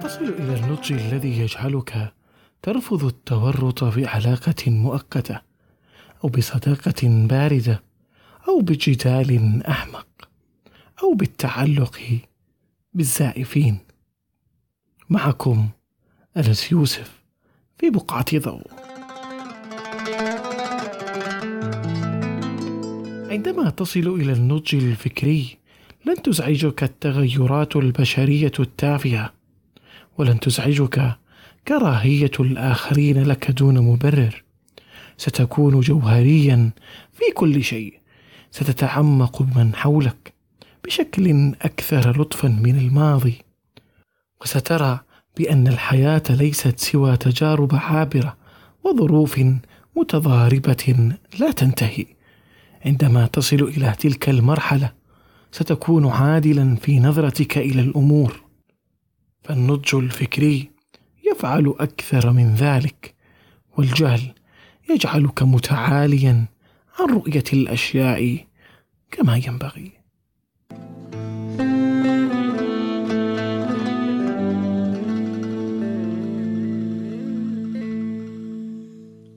ستصل إلى النضج الذي يجعلك ترفض التورط في علاقة مؤقتة أو بصداقة باردة أو بجدال أحمق أو بالتعلق بالزائفين. معكم أنس يوسف في بقعة ضوء. عندما تصل إلى النضج الفكري لن تزعجك التغيرات البشرية التافهة ولن تزعجك كراهية الآخرين لك دون مبرر. ستكون جوهريا في كل شيء. ستتعمق بمن حولك بشكل أكثر لطفا من الماضي. وسترى بأن الحياة ليست سوى تجارب عابرة وظروف متضاربة لا تنتهي. عندما تصل إلى تلك المرحلة ستكون عادلا في نظرتك إلى الأمور. فالنضج الفكري يفعل أكثر من ذلك والجهل يجعلك متعاليا عن رؤية الأشياء كما ينبغي.